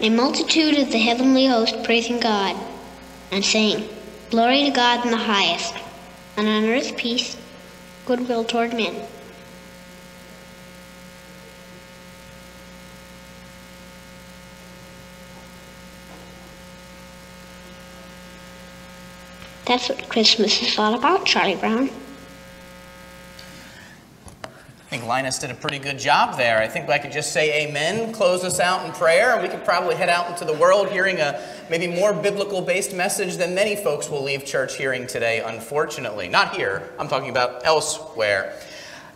a multitude of the heavenly host praising God, and saying, Glory to God in the highest, and on earth peace, goodwill toward men. That's what Christmas is all about, Charlie Brown. I think Linus did a pretty good job there. I think I could just say amen, close us out in prayer, and we could probably head out into the world hearing a maybe more biblical based message than many folks will leave church hearing today, unfortunately. Not here, I'm talking about elsewhere.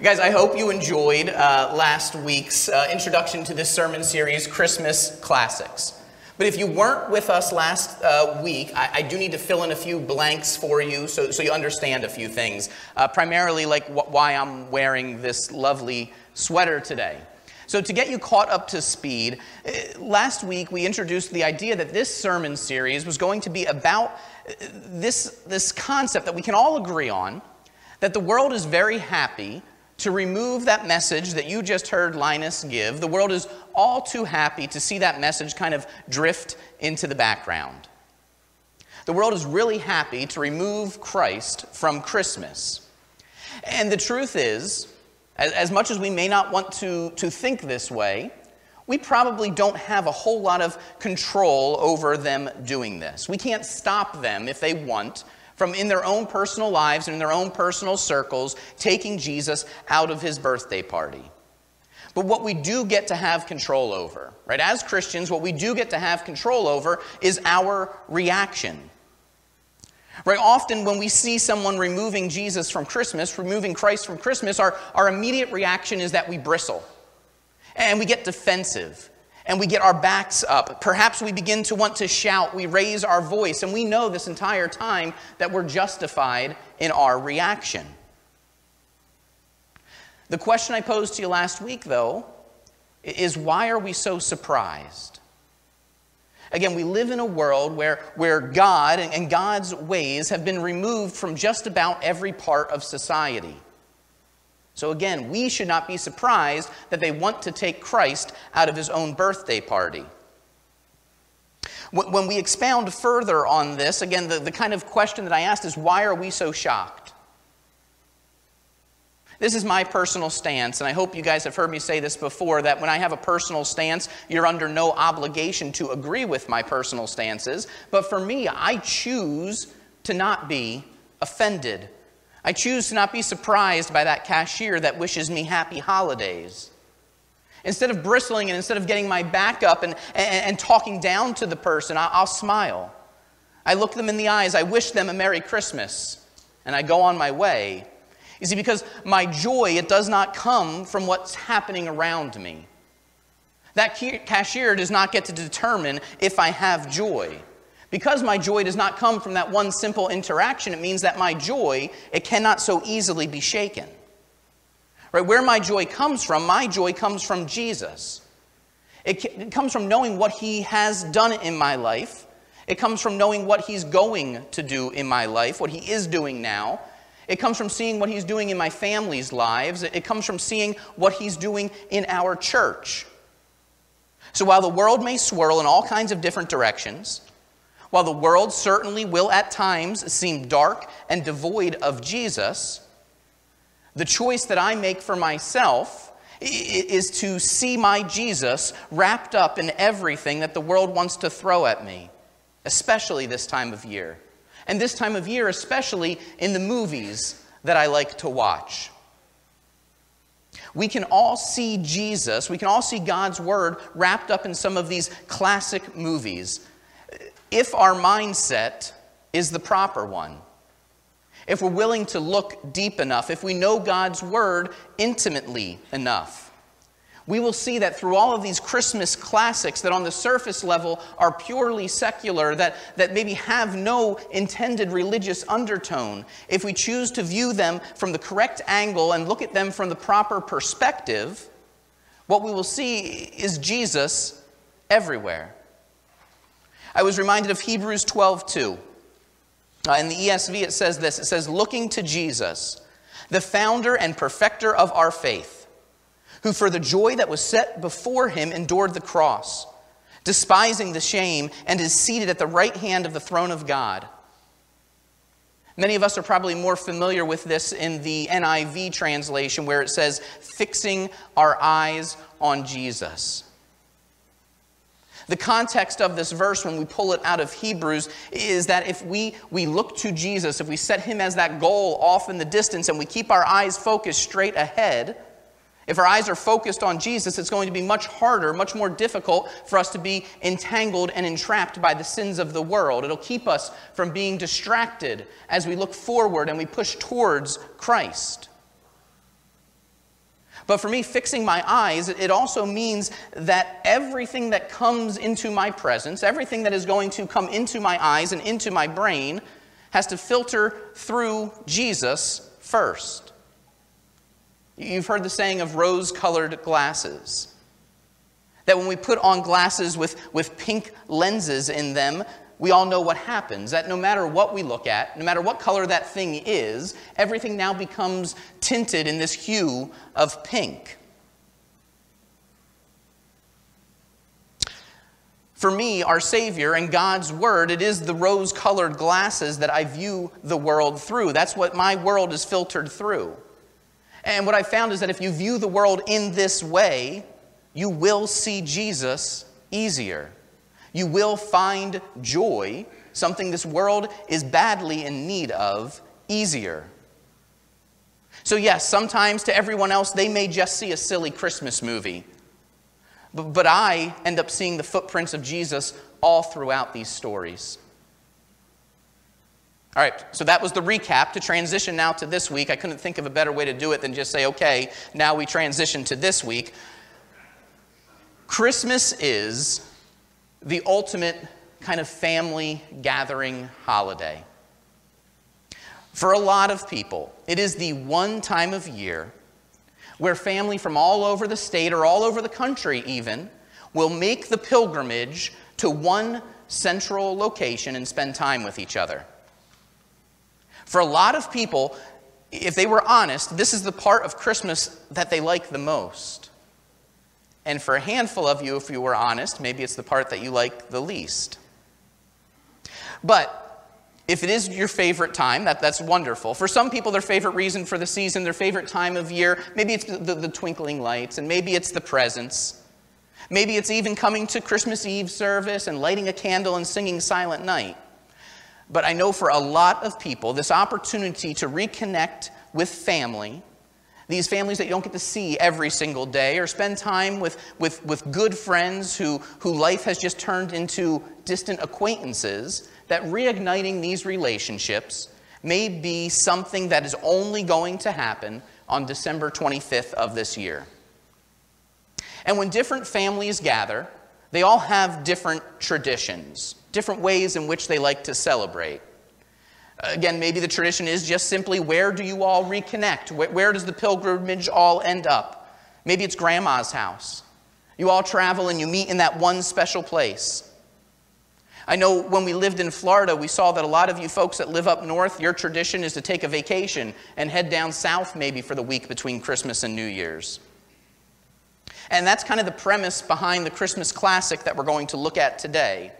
Guys, I hope you enjoyed uh, last week's uh, introduction to this sermon series, Christmas Classics. But if you weren't with us last uh, week, I, I, do need to fill in a few blanks for you so, so you understand a few things. Uh, primarily, like wh- why I'm wearing this lovely sweater today. So, to get you caught up to speed, uh, last week we introduced the idea that this sermon series was going to be about uh, this, this concept that we can all agree on that the world is very happy to remove that message that you just heard Linus give. The world is all too happy to see that message kind of drift into the background. The world is really happy to remove Christ from Christmas. And the truth is, as, much as we may not want to, to think this way, we probably don't have a whole lot of control over them doing this. We can't stop them if they want from in their own personal lives and in their own personal circles taking Jesus out of his birthday party. But what we do get to have control over, right? As Christians, what we do get to have control over is our reaction. Right? Often, when we see someone removing Jesus from Christmas, removing Christ from Christmas, our, our immediate reaction is that we bristle and we get defensive and we get our backs up. Perhaps we begin to want to shout, we raise our voice, and we know this entire time that we're justified in our reaction. The question I posed to you last week, though, is why are we so surprised? Again, we live in a world where, where God and God's ways have been removed from just about every part of society. So, again, we should not be surprised that they want to take Christ out of his own birthday party. When we expound further on this, again, the, the kind of question that I asked is why are we so shocked? This is my personal stance, and I hope you guys have heard me say this before that when I have a personal stance, you're under no obligation to agree with my personal stances. But for me, I choose to not be offended. I choose to not be surprised by that cashier that wishes me happy holidays. Instead of bristling and instead of getting my back up and, and, and talking down to the person, I'll, I'll smile. I look them in the eyes, I wish them a Merry Christmas, and I go on my way. You see, because my joy, it does not come from what's happening around me. That cashier does not get to determine if I have joy. Because my joy does not come from that one simple interaction, it means that my joy, it cannot so easily be shaken. Right? Where my joy comes from, my joy comes from Jesus. It, it comes from knowing what he has done in my life. It comes from knowing what he's going to do in my life, what he is doing now, it comes from seeing what he's doing in my family's lives. It comes from seeing what he's doing in our church. So while the world may swirl in all kinds of different directions, while the world certainly will at times seem dark and devoid of Jesus, the choice that I make for myself is to see my Jesus wrapped up in everything that the world wants to throw at me. especially this time of year. And this time of year, especially in the movies that I like to watch. We can all see Jesus, we can all see God's Word wrapped up in some of these classic movies if our mindset is the proper one. If we're willing to look deep enough, if we know God's Word intimately enough we will see that through all of these Christmas classics that on the surface level are purely secular, that, that maybe have no intended religious undertone, if we choose to view them from the correct angle and look at them from the proper perspective, what we will see is Jesus everywhere. I was reminded of Hebrews 12 2. Uh, in the ESV, it says this it says, looking to Jesus, the founder and perfecter of our faith who for the joy that was set before him endured the cross, despising the shame, and is seated at the right hand of the throne of God. Many of us are probably more familiar with this in the NIV translation where it says, fixing our eyes on Jesus. The context of this verse, when we pull it out of Hebrews, is that if we, we look to Jesus, if we set him as that goal off in the distance, and we keep our eyes focused straight ahead, if our eyes are focused on Jesus, it's going to be much harder, much more difficult for us to be entangled and entrapped by the sins of the world. It'll keep us from being distracted as we look forward and we push towards Christ. But for me, fixing my eyes, it also means that everything that comes into my presence, everything that is going to come into my eyes and into my brain, has to filter through Jesus first. You've heard the saying of rose colored glasses. That when we put on glasses with, with pink lenses in them, we all know what happens. That no matter what we look at, no matter what color that thing is, everything now becomes tinted in this hue of pink. For me, our Savior and God's Word, it is the rose colored glasses that I view the world through. That's what my world is filtered through. And what I found is that if you view the world in this way, you will see Jesus easier. You will find joy, something this world is badly in need of, easier. So, yes, sometimes to everyone else, they may just see a silly Christmas movie. But, but I end up seeing the footprints of Jesus all throughout these stories. All right, so that was the recap. To transition now to this week, I couldn't think of a better way to do it than just say, okay, now we transition to this week. Christmas is the ultimate kind of family gathering holiday. For a lot of people, it is the one time of year where family from all over the state or all over the country, even, will make the pilgrimage to one central location and spend time with each other. For a lot of people, if they were honest, this is the part of Christmas that they like the most. And for a handful of you, if you were honest, maybe it's the part that you like the least. But if it is your favorite time, that, that's wonderful. For some people, their favorite reason for the season, their favorite time of year, maybe it's the, the twinkling lights, and maybe it's the presents. Maybe it's even coming to Christmas Eve service and lighting a candle and singing Silent Night. But I know for a lot of people, this opportunity to reconnect with family, these families that you don't get to see every single day, or spend time with, with, with good friends who, who life has just turned into distant acquaintances, that reigniting these relationships may be something that is only going to happen on December 25th of this year. And when different families gather, they all have different traditions different ways in which they like to celebrate. Again, maybe the tradition is just simply where do you all reconnect? Where does the pilgrimage all end up? Maybe it's grandma's house. You all travel and you meet in that one special place. I know when we lived in Florida, we saw that a lot of you folks that live up north, your tradition is to take a vacation and head down south maybe for the week between Christmas and New Year's. And that's kind of the premise behind the Christmas classic that we're going to look at today.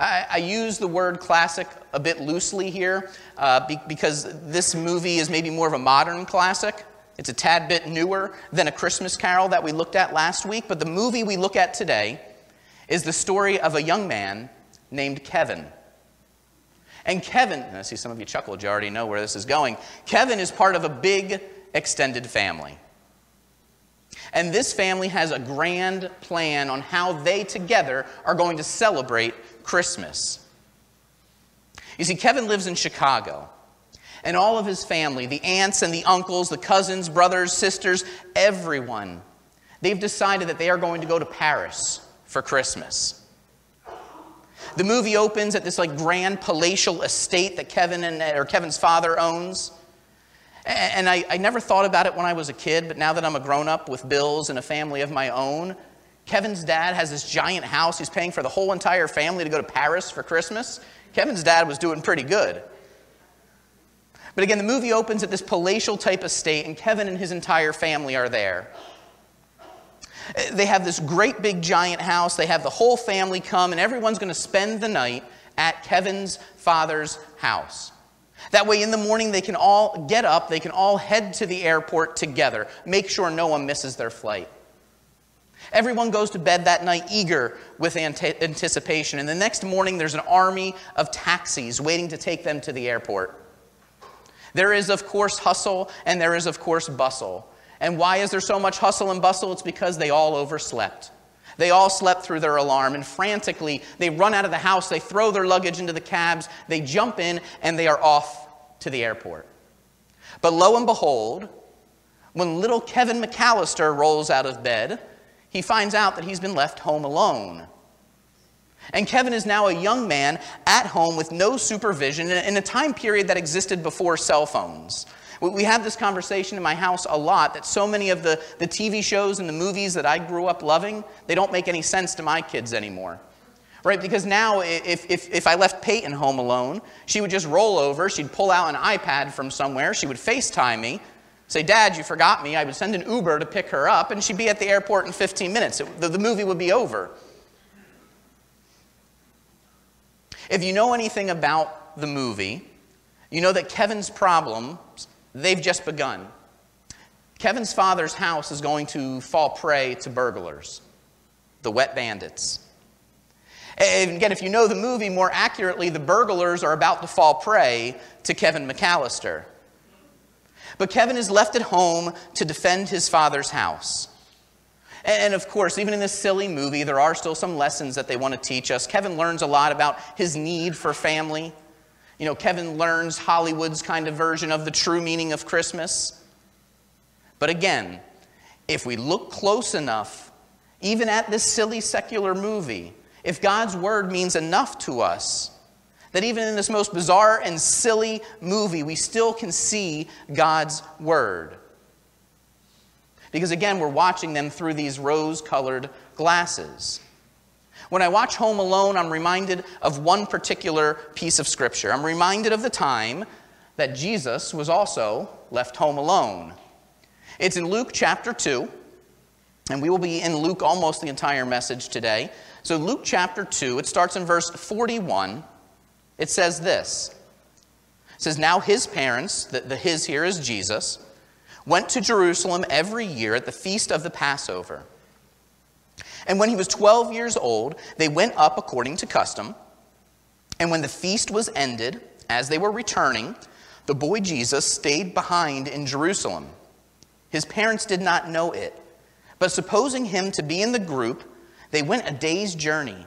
I, I use the word classic a bit loosely here uh, be, because this movie is maybe more of a modern classic. It's a tad bit newer than A Christmas Carol that we looked at last week, but the movie we look at today is the story of a young man named Kevin. And Kevin, I see some of you chuckled, you already know where this is going. Kevin is part of a big extended family. And this family has a grand plan on how they together are going to celebrate Christmas. You see, Kevin lives in Chicago. And all of his family, the aunts and the uncles, the cousins, brothers, sisters, everyone, they've decided that they are going to go to Paris for Christmas. The movie opens at this like grand palatial estate that Kevin and or Kevin's father owns. And I, I never thought about it when I was a kid, but now that I'm a grown up with bills and a family of my own, Kevin's dad has this giant house. He's paying for the whole entire family to go to Paris for Christmas. Kevin's dad was doing pretty good. But again, the movie opens at this palatial type estate, and Kevin and his entire family are there. They have this great big giant house. They have the whole family come, and everyone's going to spend the night at Kevin's father's house. That way, in the morning, they can all get up, they can all head to the airport together, make sure no one misses their flight. Everyone goes to bed that night eager with anticipation, and the next morning, there's an army of taxis waiting to take them to the airport. There is, of course, hustle, and there is, of course, bustle. And why is there so much hustle and bustle? It's because they all overslept. They all slept through their alarm, and frantically, they run out of the house, they throw their luggage into the cabs, they jump in, and they are off to the airport. But lo and behold, when little Kevin McAllister rolls out of bed, he finds out that he's been left home alone. And Kevin is now a young man at home with no supervision in a time period that existed before cell phones. We have this conversation in my house a lot that so many of the, the TV shows and the movies that I grew up loving, they don't make any sense to my kids anymore. Right? Because now, if, if, if I left Peyton home alone, she would just roll over, she'd pull out an iPad from somewhere, she would FaceTime me, say, Dad, you forgot me. I would send an Uber to pick her up, and she'd be at the airport in 15 minutes. It, the, the movie would be over. If you know anything about the movie, you know that Kevin's problems They've just begun. Kevin's father's house is going to fall prey to burglars, the wet bandits. And again, if you know the movie more accurately, the burglars are about to fall prey to Kevin McAllister. But Kevin is left at home to defend his father's house. And of course, even in this silly movie, there are still some lessons that they want to teach us. Kevin learns a lot about his need for family, you know, Kevin learns Hollywood's kind of version of the true meaning of Christmas. But again, if we look close enough, even at this silly secular movie, if God's word means enough to us, that even in this most bizarre and silly movie, we still can see God's word. Because again, we're watching them through these rose colored glasses. When I watch Home Alone, I'm reminded of one particular piece of scripture. I'm reminded of the time that Jesus was also left home alone. It's in Luke chapter 2, and we will be in Luke almost the entire message today. So, Luke chapter 2, it starts in verse 41. It says this It says, Now his parents, the, the his here is Jesus, went to Jerusalem every year at the feast of the Passover. And when he was 12 years old, they went up according to custom. And when the feast was ended, as they were returning, the boy Jesus stayed behind in Jerusalem. His parents did not know it, but supposing him to be in the group, they went a day's journey.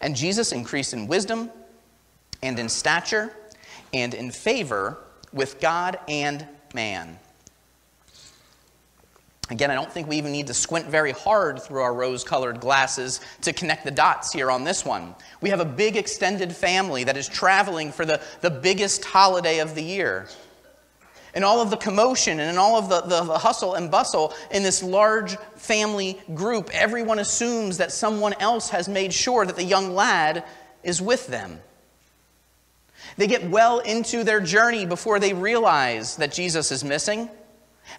And Jesus increased in wisdom and in stature and in favor with God and man. Again, I don't think we even need to squint very hard through our rose colored glasses to connect the dots here on this one. We have a big extended family that is traveling for the, the biggest holiday of the year. And all of the commotion and in all of the, the, the hustle and bustle in this large family group, everyone assumes that someone else has made sure that the young lad is with them. They get well into their journey before they realize that Jesus is missing.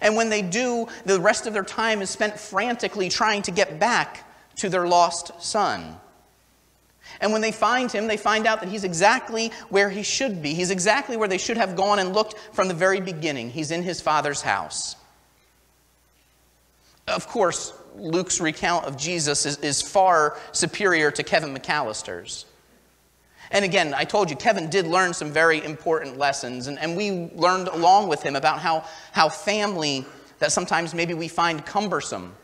And when they do, the rest of their time is spent frantically trying to get back to their lost son. And when they find him, they find out that he's exactly where he should be. He's exactly where they should have gone and looked from the very beginning. He's in his father's house. Of course, Luke's recount of Jesus is, is far superior to Kevin McAllister's. And again, I told you, Kevin did learn some very important lessons, and, and we learned along with him about how, how family that sometimes maybe we find cumbersome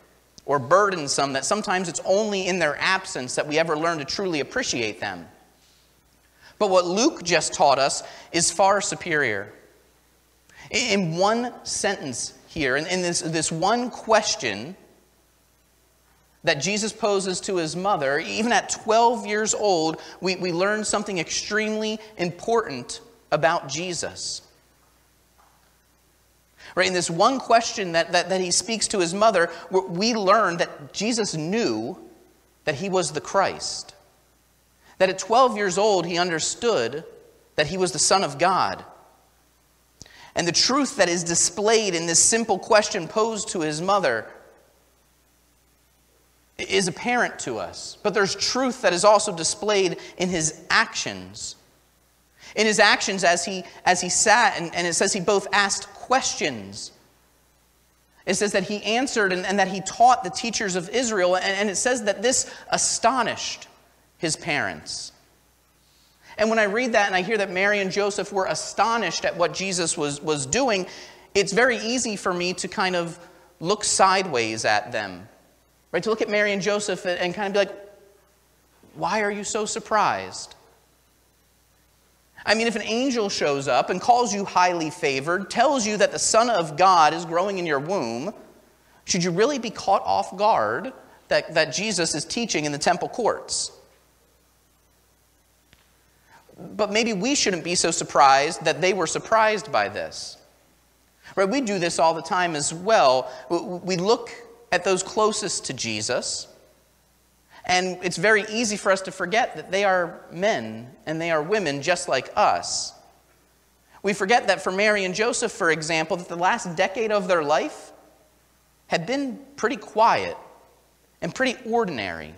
or burdensome, that sometimes it's only in their absence that we ever learn to truly appreciate them. But what Luke just taught us is far superior. In one sentence here, in, this, this one question, that Jesus poses to his mother, even at 12 years old, we, we learn something extremely important about Jesus. Right, in this one question that, that, that he speaks to his mother, we learn that Jesus knew that he was the Christ. That at 12 years old, he understood that he was the Son of God. And the truth that is displayed in this simple question posed to his mother is apparent to us, but there's truth that is also displayed in his actions. In his actions, as he, as he sat, and, and it says he both asked questions. It says that he answered and, and that he taught the teachers of Israel, and, and it says that this astonished his parents. And when I read that and I hear that Mary and Joseph were astonished at what Jesus was, was doing, it's very easy for me to kind of look sideways at them Right? To look at Mary and Joseph and kind of be like, why are you so surprised? I mean, if an angel shows up and calls you highly favored, tells you that the Son of God is growing in your womb, should you really be caught off guard that, that Jesus is teaching in the temple courts? But maybe we shouldn't be so surprised that they were surprised by this. Right? We do this all the time as well. We look at those closest to Jesus. And it's very easy for us to forget that they are men and they are women just like us. We forget that for Mary and Joseph, for example, that the last decade of their life had been pretty quiet and pretty ordinary.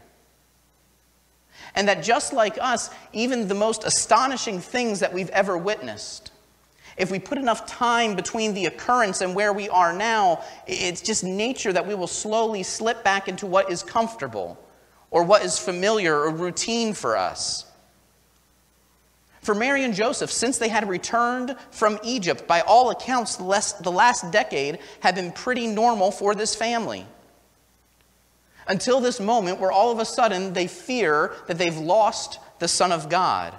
And that just like us, even the most astonishing things that we've ever witnessed, if we put enough time between the occurrence and where we are now, it's just nature that we will slowly slip back into what is comfortable or what is familiar or routine for us. For Mary and Joseph, since they had returned from Egypt, by all accounts, the last, decade had been pretty normal for this family. Until this moment where all of a sudden they fear that they've lost the Son of God.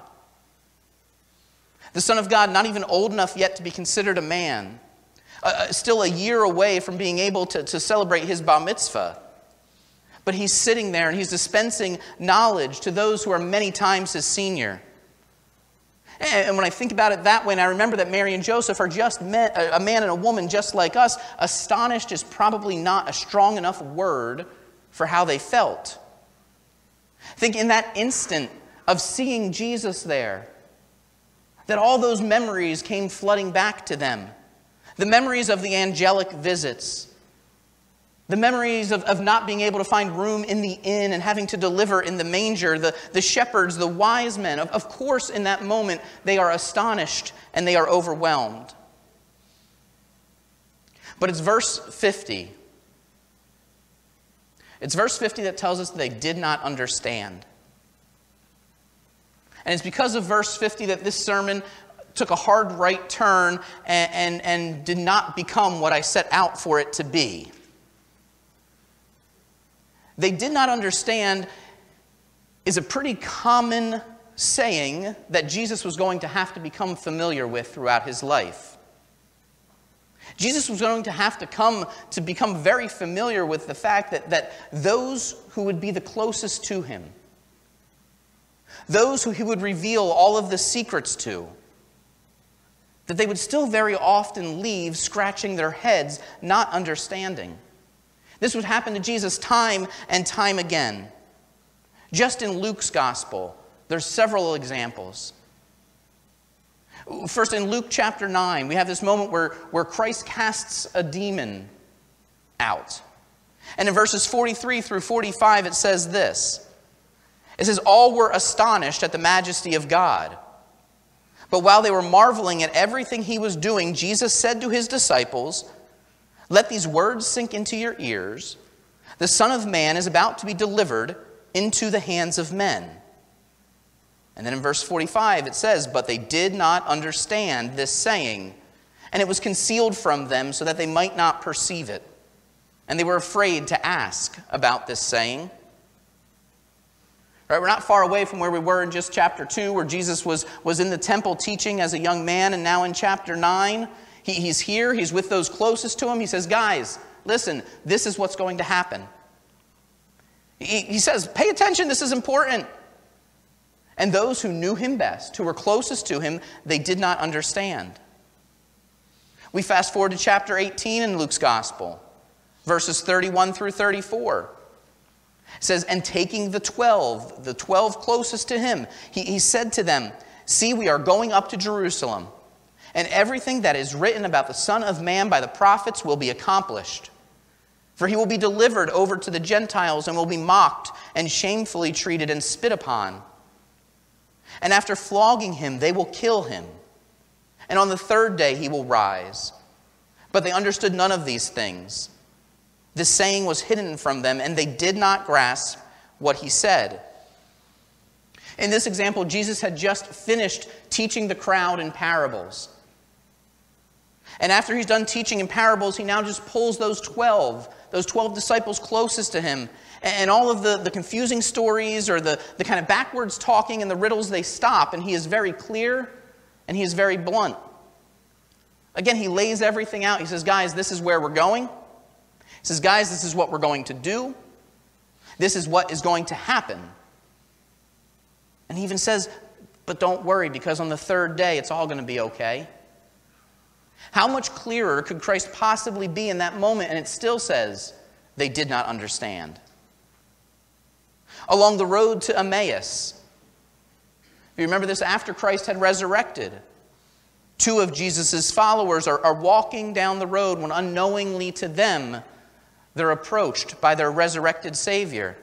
The Son of God, not even old enough yet to be considered a man, uh, uh, still a year away from being able to, to celebrate his bar mitzvah. But he's sitting there and he's dispensing knowledge to those who are many times his senior. And when I think about it that way, and I remember that Mary and Joseph are just men, a man and a woman just like us, astonished is probably not a strong enough word for how they felt. Think in that instant of seeing Jesus there, that all those memories came flooding back to them. The memories of the angelic visits, the memories of, of not being able to find room in the inn and having to deliver in the manger, the, the shepherds, the wise men. Of, of course, in that moment, they are astonished and they are overwhelmed. But it's verse 50. It's verse 50 that tells us they did not understand. And it's because of verse 50 that this sermon took a hard right turn and, and, and did not become what I set out for it to be. They did not understand is a pretty common saying that Jesus was going to have to become familiar with throughout his life. Jesus was going to have to come to become very familiar with the fact that, that those who would be the closest to him, those who he would reveal all of the secrets to, that they would still very often leave scratching their heads, not understanding. This would happen to Jesus time and time again. Just in Luke's gospel, there's several examples. First, in Luke chapter 9, we have this moment where, where Christ casts a demon out. And in verses 43 through 45, it says this It says, All were astonished at the majesty of God. But while they were marveling at everything he was doing, Jesus said to his disciples, Let these words sink into your ears. The Son of Man is about to be delivered into the hands of men. And then in verse 45, it says, But they did not understand this saying, and it was concealed from them so that they might not perceive it. And they were afraid to ask about this saying. Right, we're not far away from where we were in just chapter 2, where Jesus was, was in the temple teaching as a young man, and now in chapter 9, he, he's here, he's with those closest to him. He says, Guys, listen, this is what's going to happen. He, he says, Pay attention, this is important. And those who knew him best, who were closest to him, they did not understand. We fast forward to chapter 18 in Luke's gospel, verses 31 through 34. It says, And taking the twelve, the twelve closest to him, he, he said to them, See, we are going up to Jerusalem, and everything that is written about the Son of Man by the prophets will be accomplished. For he will be delivered over to the Gentiles and will be mocked and shamefully treated and spit upon and after flogging him, they will kill him. And on the third day he will rise. But they understood none of these things. This saying was hidden from them, and they did not grasp what he said. In this example, Jesus had just finished teaching the crowd in parables. And after he's done teaching in parables, he now just pulls those 12, those 12 disciples closest to him, and all of the, the confusing stories or the, the kind of backwards talking and the riddles, they stop, and he is very clear and he is very blunt. Again, he lays everything out. He says, Guys, this is where we're going. He says, Guys, this is what we're going to do. This is what is going to happen. And he even says, But don't worry, because on the third day, it's all going to be okay. How much clearer could Christ possibly be in that moment? And it still says, They did not understand along the road to Emmaus. You remember this after Christ had resurrected. Two of Jesus' followers are, are walking down the road when unknowingly to them they're approached by their resurrected Savior.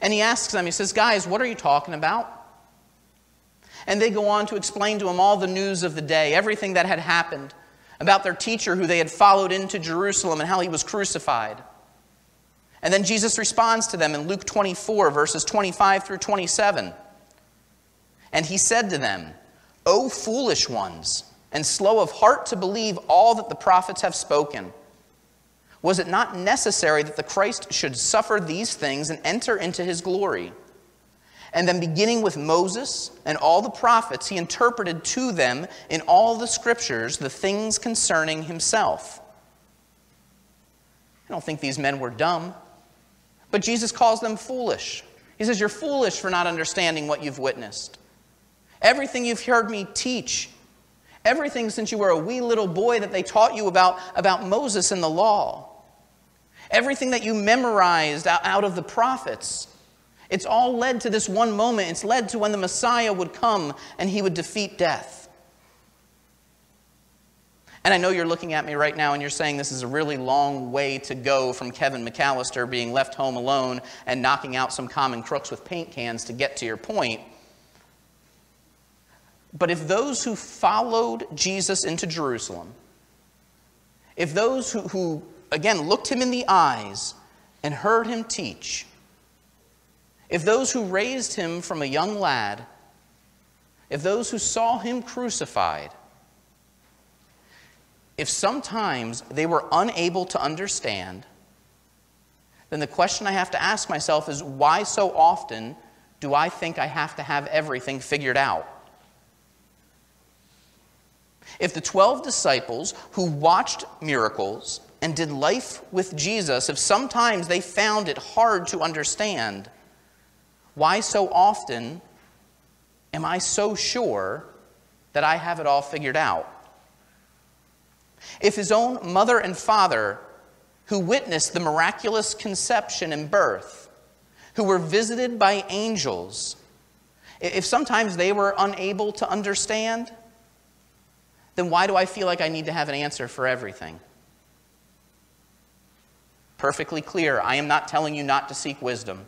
And he asks them, he says, Guys, what are you talking about? And they go on to explain to him all the news of the day, everything that had happened about their teacher who they had followed into Jerusalem and how he was crucified. And then Jesus responds to them in Luke 24, verses 25 through 27. And he said to them, O foolish ones, and slow of heart to believe all that the prophets have spoken. Was it not necessary that the Christ should suffer these things and enter into his glory? And then, beginning with Moses and all the prophets, he interpreted to them in all the scriptures the things concerning himself. I don't think these men were dumb. But Jesus calls them foolish. He says, You're foolish for not understanding what you've witnessed. Everything you've heard me teach, everything since you were a wee little boy that they taught you about, about Moses and the law, everything that you memorized out of the prophets, it's all led to this one moment. It's led to when the Messiah would come and he would defeat death. And I know you're looking at me right now and you're saying this is a really long way to go from Kevin McAllister being left home alone and knocking out some common crooks with paint cans to get to your point. But if those who followed Jesus into Jerusalem, if those who, who again looked him in the eyes and heard him teach, if those who raised him from a young lad, if those who saw him crucified, if sometimes they were unable to understand, then the question I have to ask myself is why so often do I think I have to have everything figured out. If the 12 disciples who watched miracles and did life with Jesus, if sometimes they found it hard to understand, why so often am I so sure that I have it all figured out? If his own mother and father, who witnessed the miraculous conception and birth, who were visited by angels, if sometimes they were unable to understand, then why do I feel like I need to have an answer for everything? Perfectly clear, I am not telling you not to seek wisdom.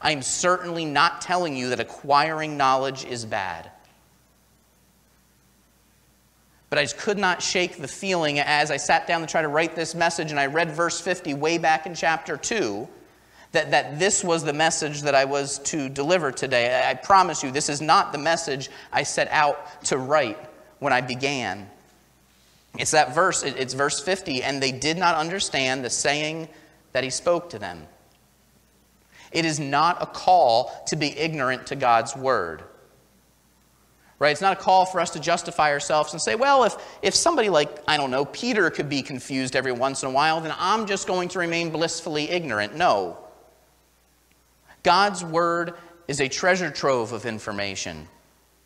I am certainly not telling you that acquiring knowledge is bad. But I just could not shake the feeling as I sat down to try to write this message and I read verse 50 way back in chapter 2 that, that this was the message that I was to deliver today. I promise you, this is not the message I set out to write when I began. It's that verse, it's verse 50, and they did not understand the saying that he spoke to them. It is not a call to be ignorant to God's word. Right? It's not a call for us to justify ourselves and say, well, if, if somebody like, I don't know, Peter could be confused every once in a while, then I'm just going to remain blissfully ignorant. No. God's word is a treasure trove of information.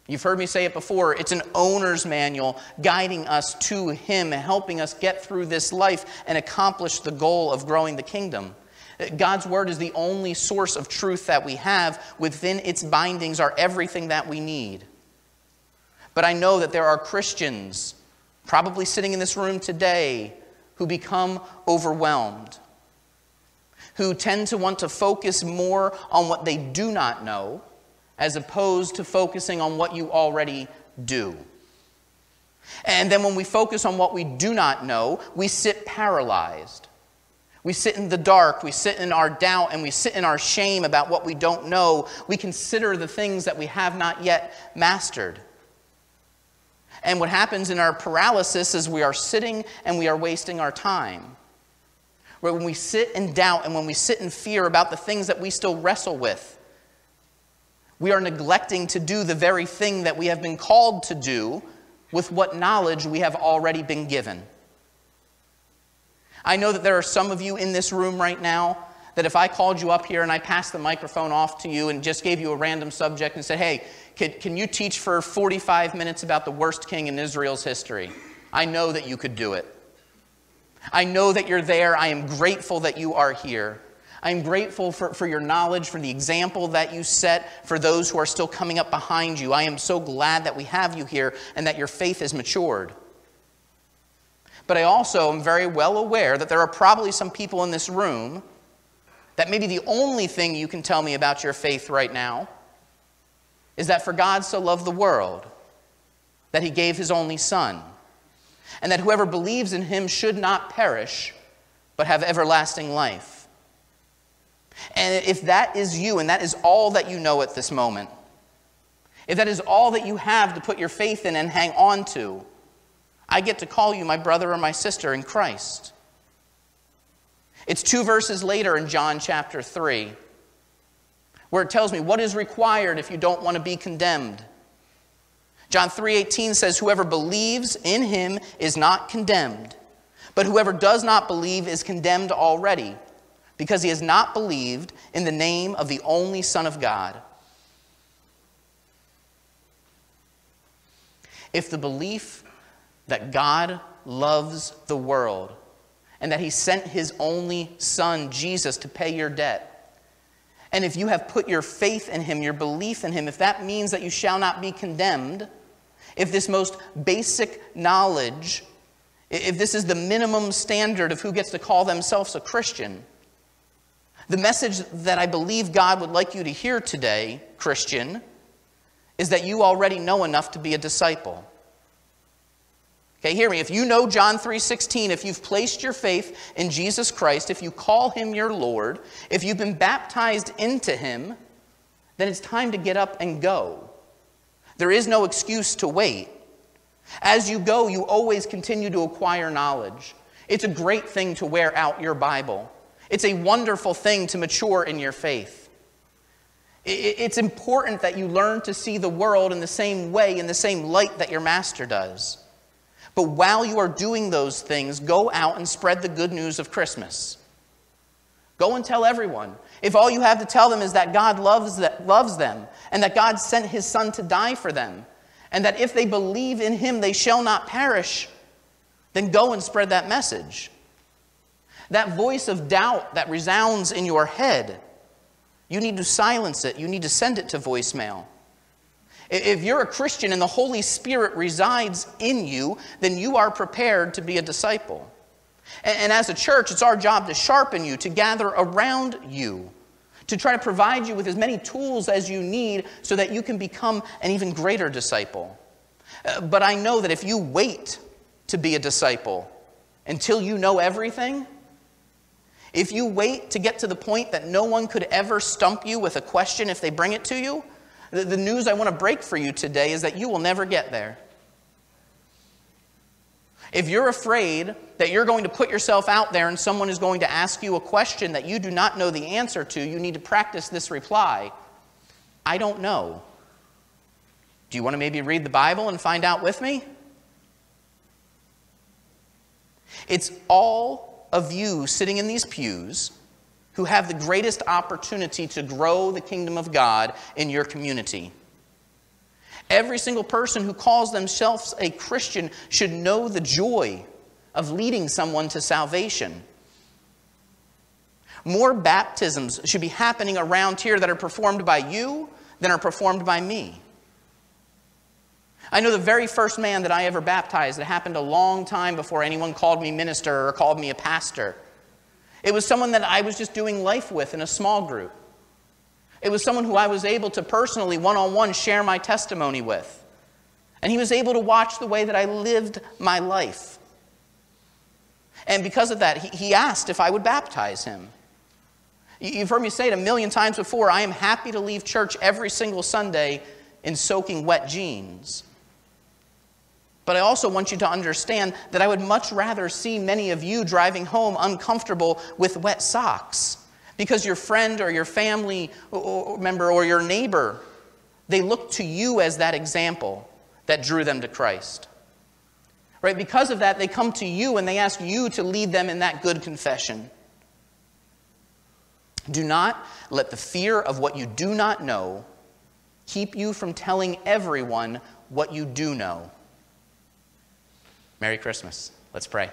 You've heard me say it before. It's an owner's manual guiding us to Him, helping us get through this life and accomplish the goal of growing the kingdom. God's Word is the only source of truth that we have. Within its bindings are everything that we need. But I know that there are Christians, probably sitting in this room today, who become overwhelmed, who tend to want to focus more on what they do not know as opposed to focusing on what you already do. And then when we focus on what we do not know, we sit paralyzed. We sit in the dark, we sit in our doubt, and we sit in our shame about what we don't know. We consider the things that we have not yet mastered. And what happens in our paralysis is we are sitting and we are wasting our time. Where when we sit in doubt and when we sit in fear about the things that we still wrestle with, we are neglecting to do the very thing that we have been called to do with what knowledge we have already been given. I know that there are some of you in this room right now that if I called you up here and I passed the microphone off to you and just gave you a random subject and said, hey, can, can you teach for 45 minutes about the worst king in Israel's history? I know that you could do it. I know that you're there. I am grateful that you are here. I'm grateful for, for your knowledge, for the example that you set for those who are still coming up behind you. I am so glad that we have you here and that your faith is matured. But I also am very well aware that there are probably some people in this room that maybe the only thing you can tell me about your faith right now is that for God so loved the world that he gave his only Son, and that whoever believes in him should not perish, but have everlasting life. And if that is you and that is all that you know at this moment, if that is all that you have to put your faith in and hang on to, I get to call you my brother or my sister in Christ. It's two verses later in John chapter 3 where it tells me what is required if you don't want to be condemned. John 3:18 says whoever believes in him is not condemned, but whoever does not believe is condemned already because he has not believed in the name of the only Son of God. If the belief that God loves the world and that he sent his only Son, Jesus, to pay your debt, and if you have put your faith in him, your belief in him, if that means that you shall not be condemned, if this most basic knowledge, if this is the minimum standard of who gets to call themselves a Christian, the message that I believe God would like you to hear today, Christian, is that you already know enough to be a disciple. Okay, hear me. If you know John 3:16, if you've placed your faith in Jesus Christ, if you call him your Lord, if you've been baptized into him, then it's time to get up and go. There is no excuse to wait. As you go, you always continue to acquire knowledge. It's a great thing to wear out your Bible. It's a wonderful thing to mature in your faith. It's important that you learn to see the world in the same way, in the same light that your master does. But while you are doing those things, go out and spread the good news of Christmas. Go and tell everyone. If all you have to tell them is that God loves, that, loves them and that God sent his son to die for them, and that if they believe in him, they shall not perish, then go and spread that message. That voice of doubt that resounds in your head, you need to silence it. You need to send it to voicemail. If you're a Christian and the Holy Spirit resides in you, then you are prepared to be a disciple. And as a church, it's our job to sharpen you, to gather around you, to try to provide you with as many tools as you need so that you can become an even greater disciple. Uh, but I know that if you wait to be a disciple until you know everything, if you wait to get to the point that no one could ever stump you with a question if they bring it to you, the, the news I want to break for you today is that you will never get there. If you're afraid that you're going to put yourself out there and someone is going to ask you a question that you do not know the answer to, you need to practice this reply I don't know. Do you want to maybe read the Bible and find out with me? It's all of you sitting in these pews who have the greatest opportunity to grow the kingdom of God in your community. Every single person who calls themselves a Christian should know the joy of leading someone to salvation. More baptisms should be happening around here that are performed by you than are performed by me. I know the very first man that I ever baptized, it happened a long time before anyone called me minister or called me a pastor. It was someone that I was just doing life with in a small group. It was someone who I was able to personally, one on one, share my testimony with. And he was able to watch the way that I lived my life. And because of that, he, he asked if I would baptize him. You've heard me say it a million times before I am happy to leave church every single Sunday in soaking wet jeans. But I also want you to understand that I would much rather see many of you driving home uncomfortable with wet socks because your friend or your family member or your neighbor, they look to you as that example that drew them to Christ. Right? Because of that, they come to you and they ask you to lead them in that good confession. Do not let the fear of what you do not know keep you from telling everyone what you do know. Merry Christmas. Let's pray.